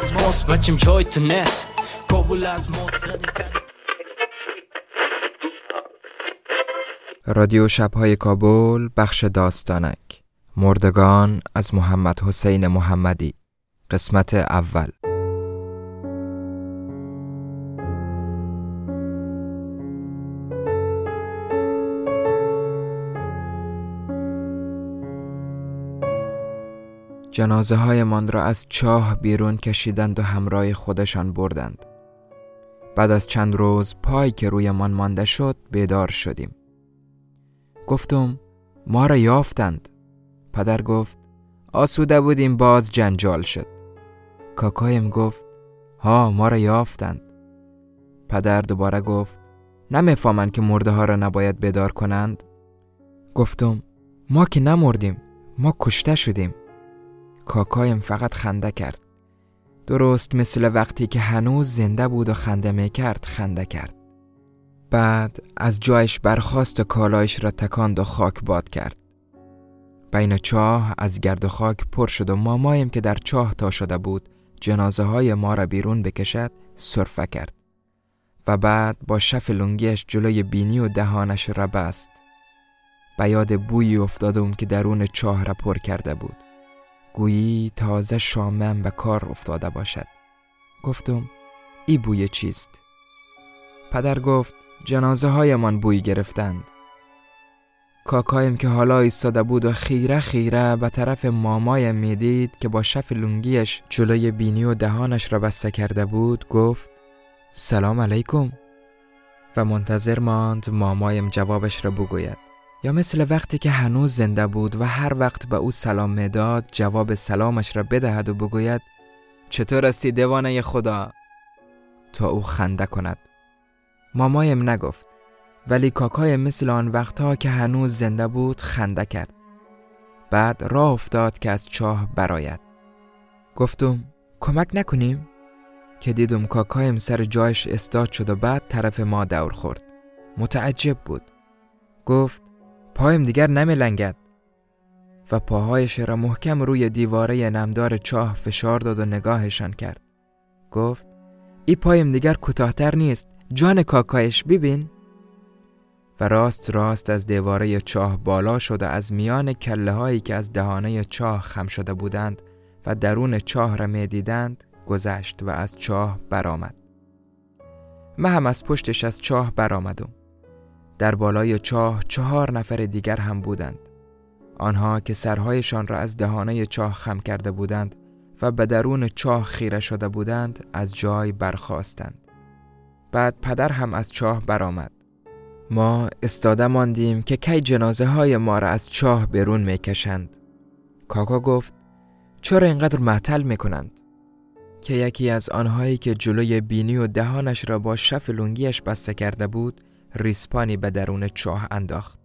از ماست بچیم چای تو نس کابل از ماست رادیو شبهای کابل بخش داستانک. مردگان از محمد حسین محمدی. قسمت اول. جنازه های من را از چاه بیرون کشیدند و همراه خودشان بردند. بعد از چند روز پای که روی من مانده شد بیدار شدیم. گفتم ما را یافتند. پدر گفت آسوده بودیم باز جنجال شد. کاکایم گفت ها ما را یافتند. پدر دوباره گفت نمی‌فهمند که مرده ها را نباید بیدار کنند. گفتم ما که نمردیم ما کشته شدیم. کاکایم فقط خنده کرد. درست مثل وقتی که هنوز زنده بود و خنده می کرد خنده کرد. بعد از جایش برخاست و کالایش را تکاند و خاک باد کرد. بین چاه از گرد و خاک پر شد و مامایم که در چاه تا شده بود جنازه های ما را بیرون بکشد صرفه کرد. و بعد با شف لنگیش جلوی بینی و دهانش را بست. به یاد بویی افتادم که درون چاه را پر کرده بود. گویی تازه شامم به کار افتاده باشد. گفتم ای بوی چیست؟ پدر گفت جنازه هایمان بوی گرفتند. کاکایم که حالا ایستاده بود و خیره خیره به طرف مامایم می‌دید که با شف لنگیش جلوی بینی و دهانش را بسته کرده بود گفت سلام علیکم. و منتظر ماند مامایم جوابش را بگوید. یا مثل وقتی که هنوز زنده بود و هر وقت به او سلام می‌داد جواب سلامش را بدهد و بگوید چطور استی دیوانه خدا؟ تا او خنده کند. مامایم نگفت ولی کاکای مثل آن وقتها که هنوز زنده بود خنده کرد. بعد راه افتاد که از چاه براید گفتم کمک نکنیم؟ که دیدم کاکایم سر جایش استاد شد و بعد طرف ما دور خورد. متعجب بود. گفت پایم دیگر نمی لنگد و پاهایش را محکم روی دیواره نمدار چاه فشار داد و نگاهشان کرد گفت ای پایم دیگر کوتاهتر نیست جان کاکایش ببین و راست راست از دیواره چاه بالا شد و از میان کله هایی که از دهانه چاه خم شده بودند و درون چاه را می دیدند گذشت و از چاه برآمد. من هم از پشتش از چاه برآمدم. در بالای چاه چهار نفر دیگر هم بودند. آنها که سرهایشان را از دهانه چاه خم کرده بودند و به درون چاه خیره شده بودند از جای برخواستند. بعد پدر هم از چاه برآمد. ما استاده ماندیم که کی جنازه های ما را از چاه بیرون می‌کشند. کاکا گفت چرا اینقدر معطل می‌کنند؟ که یکی از آنهایی که جلوی بینی و دهانش را با شف لنگیش بسته کرده بود ریسپانی به درون چاه انداخت.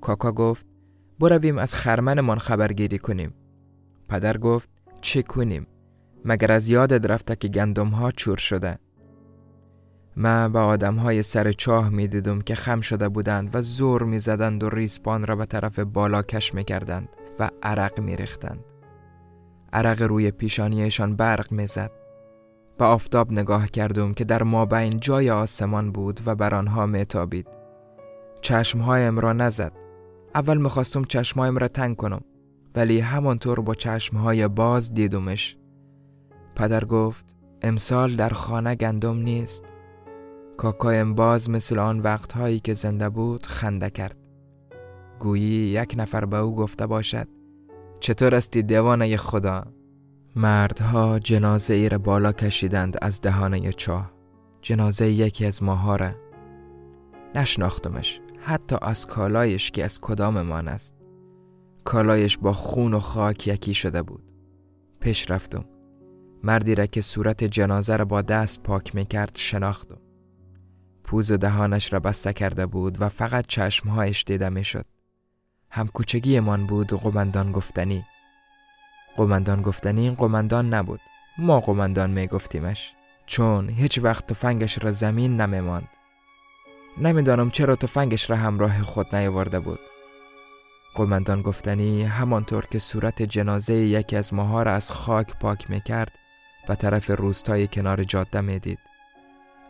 کاکا گفت برویم از خرمنمان خبرگیری کنیم. پدر گفت چه کنیم؟ مگر از یادت رفته که گندم ها چور شده؟ من به آدم های سر چاه می دیدم که خم شده بودند و زور می زدند و ریسپان را به طرف بالا کش می کردند و عرق می ریختند. عرق روی پیشانیشان برق می زد. به آفتاب نگاه کردم که در ما بین جای آسمان بود و بر آنها می تابید. چشمهایم را نزد. اول می‌خواستم چشمهایم را تنگ کنم ولی همانطور با چشمهای باز دیدمش. پدر گفت امسال در خانه گندم نیست. کاکایم باز مثل آن وقتهایی که زنده بود خنده کرد. گویی یک نفر به او گفته باشد چطور استی دیوانه خدا؟ مردها جنازه ای را بالا کشیدند از دهانه چاه. جنازه یکی از ماها را نشناختمش حتی از کالایش که از کداممان است. کالایش با خون و خاک یکی شده بود. پیش رفتم. مردی را که صورت جنازه را با دست پاک می کرد شناختم. پوز و دهانش را بسته کرده بود و فقط چشمهایش دیده می شد هم کوچگی من بود قمندان گفتنی. قمندان گفتنی این قمندان نبود. ما قمندان می گفتیمش چون هیچ وقت تفنگش را زمین نمی ماند نمی‌دانم چرا تفنگش را همراه خود نیاورده بود. قلمندان گفتنی همانطور که صورت جنازه یکی از ماها را از خاک پاک می‌کرد و طرف روستای کنار جاده می‌دید.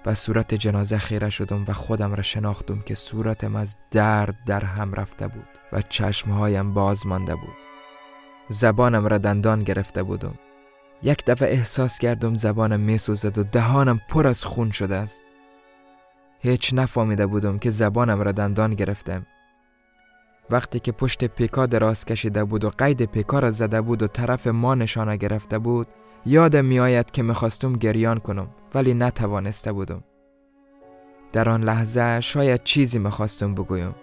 و صورت جنازه خیره شدم و خودم را شناختم که صورتم از درد در هم رفته بود و چشمهایم باز مانده بود. زبانم را دندان گرفته بودم. یک دفعه احساس کردم زبانم میسوزد و دهانم پر از خون شده است. هیچ نفهمیده بودم که زبانم را دندان گرفتم. وقتی که پشت پیکا دراز کشیده بود و قید پیکا را زده بود و طرف ما نشانه گرفته بود یادم میآید که می‌خواستم گریان کنم ولی نتوانسته بودم. در آن لحظه شاید چیزی می‌خواستم بگویم.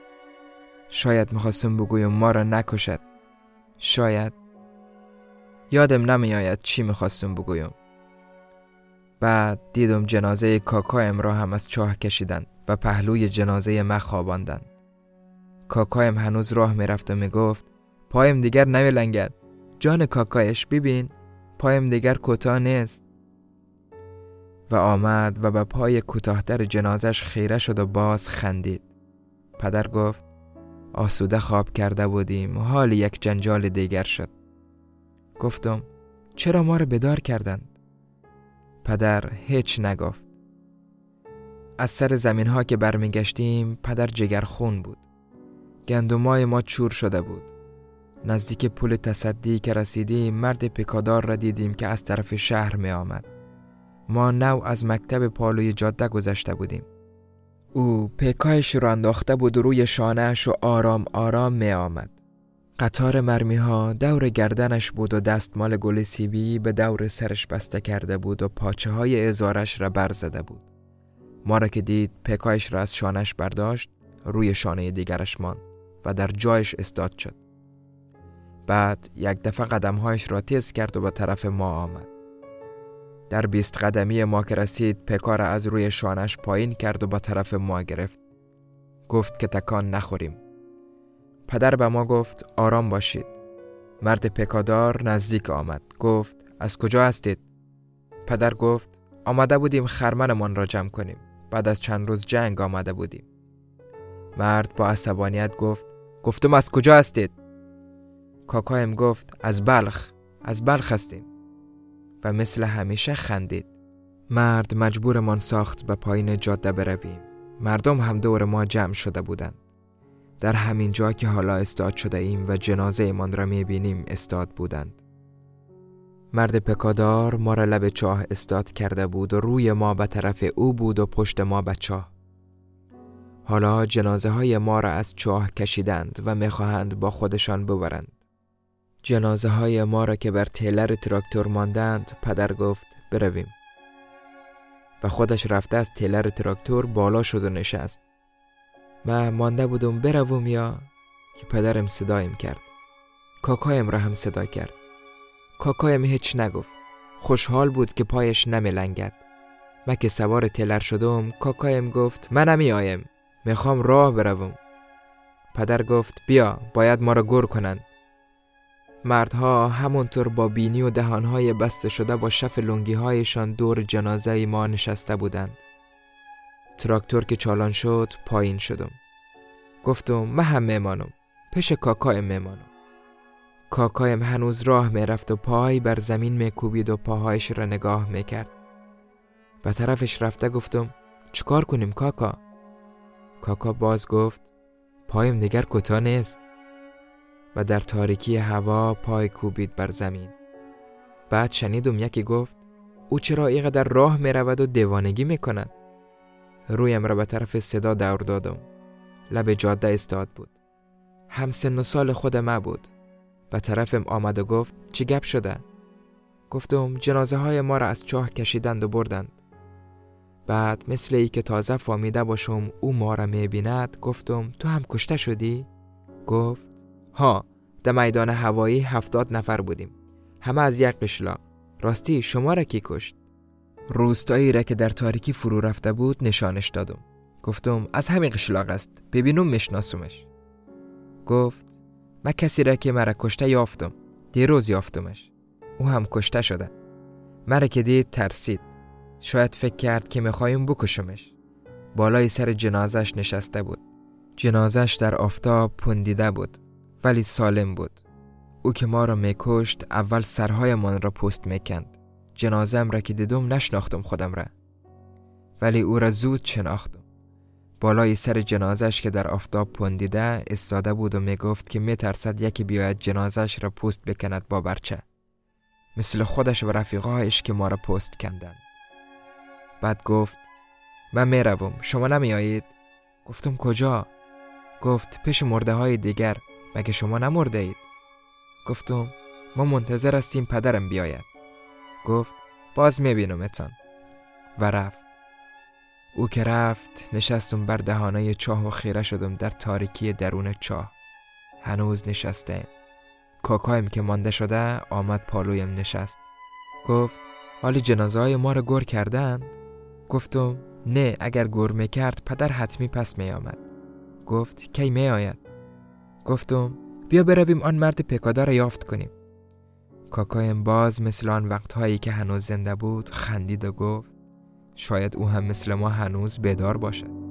شاید می‌خواستم بگویم ما را نکشد. شاید. یادم نمیآید چی می‌خواستم بگویم. بعد دیدم جنازه کاکایم را هم از چاه کشیدند و پهلوی جنازه ما خواباندند. کاکایم هنوز راه می‌رفت و می‌گفت پایم دیگر نمیلنگد. جان کاکایش ببین پایم دیگر کوتاه نیست. و آمد و به پای کوتاهتر جنازش خیره شد و باز خندید. پدر گفت آسوده خواب کرده بودیم حال یک جنجال دیگر شد. گفتم چرا ما را بدار کردند؟ پدر هیچ نگفت. از سر زمین ها که برمیگشتیم پدر جگرخون بود. گندمای ما چور شده بود. نزدیک پول تصدی که رسیدیم مرد پیکادار را دیدیم که از طرف شهر می آمد ما نو از مکتب پالوی جاده گذشته بودیم. او پیکایش را انداخته بود روی شانهش و آرام آرام می آمد قطار مرمی ها دور گردنش بود و دستمال گل سیبی به دور سرش بسته کرده بود و پاچه های ازارش را برزده بود. ما را که دید پیکایش را از شانش برداشت روی شانه دیگرش ماند و در جایش استاد شد. بعد یک دفعه قدمهایش را تیز کرد و به طرف ما آمد. در بیست قدمی ما که رسید پکار از روی شانش پایین کرد و به طرف ما گرفت. گفت که تکان نخوریم. پدر به ما گفت آرام باشید. مرد پکادار نزدیک آمد. گفت از کجا هستید؟ پدر گفت آمده بودیم خرمنمان را جمع کنیم. بعد از چند روز جنگ آمده بودیم. مرد با عصبانیت گفت گفتم از کجا هستید؟ کاکایم گفت از بلخ. از بلخ هستیم. مثل همیشه خندید. مرد مجبورمان ساخت به پایین جاده برویم. مردم هم دور ما جمع شده بودند. در همین جا که حالا استاد شده ایم و جنازه من را می بینیم استاد بودند. مرد پکادار ما را لب چاه استاد کرده بود و روی ما به طرف او بود و پشت ما به چاه. حالا جنازه های ما را از چاه کشیدند و می‌خواهند با خودشان ببرند. جنازه های ما را که بر تیلر تراکتور ماندند پدر گفت برویم. و خودش رفته از تیلر تراکتور بالا شد و نشست. من مانده بودم بروم یا؟ که پدرم صدایم کرد. کاکایم را هم صدا کرد. کاکایم هیچ نگفت. خوشحال بود که پایش نمی لنگد من که سوار تیلر شدم کاکایم گفت من نمی آیم می‌خوام راه بروم. پدر گفت بیا باید ما را گر کنند. مردها همونطور با بینی و دهانهای بسته شده با شف لنگی هایشان دور جنازه ما نشسته بودند. تراکتور که چالان شد پایین شدم. گفتم من هم میمانم پیش کاکایم میمانم کاکایم هنوز راه می‌رفت و پای بر زمین میکوبید و پاهایش را نگاه می‌کرد. به طرفش رفته گفتم چکار کنیم کاکا؟ کاکا باز گفت پایم دیگر کوتاه نیست. و در تاریکی هوا پای کوبید بر زمین. بعد شنیدم یکی گفت او چرا اینقدر راه می رود و دیوانگی می کند رویم را به طرف صدا دور دادم. لب جاده استاد بود. هم سن و سال خود ما بود. به طرفم آمد و گفت چی گپ شده؟ گفتم جنازه های ما را از چاه کشیدند و بردند. بعد مثل ای که تازه فامیده باشم او ما را بیند گفتم تو هم کشته شدی؟ گفت ها در میدان هوایی هفتاد نفر بودیم. همه از یک قشلاق راستی شما را کی کشت؟ روستایی را که در تاریکی فرو رفته بود نشانش دادم. گفتم از همین قشلاق است. ببینم میشناسمش. گفت من کسی را که مرا کشته یافتم. دیروز یافتمش. او هم کشته شده. مرا که دید ترسید. شاید فکر کرد که می‌خوایم بکشمش. بالای سر جنازش نشسته بود. جنازش در آفتاب پندیده بود. ولی سالم بود. او که ما را میکشت اول سرهایمان را پست می‌کند. جنازم را که دیدم نشناختم خودم را. ولی او را زود شناختم. بالای سر جنازش که در آفتاب پندیده استاده بود و می‌گفت که میترسد یکی بیاید جنازش را پست بکند با برچه. مثل خودش و رفیقهایش که ما را پست کندند. بعد گفت من می‌روم شما نمیایید گفتم کجا؟ گفت پیش مرده های دیگر. مگه شما نمرده اید؟ گفتم ما منتظر هستیم پدرم بیاید. گفت باز میبینمتان و رفت. او که رفت نشستم بر دهانه چاه و خیره شدم در تاریکی درون چاه. هنوز نشسته کاکایم که مانده شده آمد پالویم نشست. گفت حالی جنازه های ما را گور کردن؟ گفتم نه اگر گور می‌کرد پدر حتمی پس می آمد گفت کی می آید؟ گفتم بیا برویم آن مرد پکادا را یافت کنیم. کاکایم باز مثل آن وقتهایی که هنوز زنده بود خندید و گفت شاید او هم مثل ما هنوز بیدار باشد.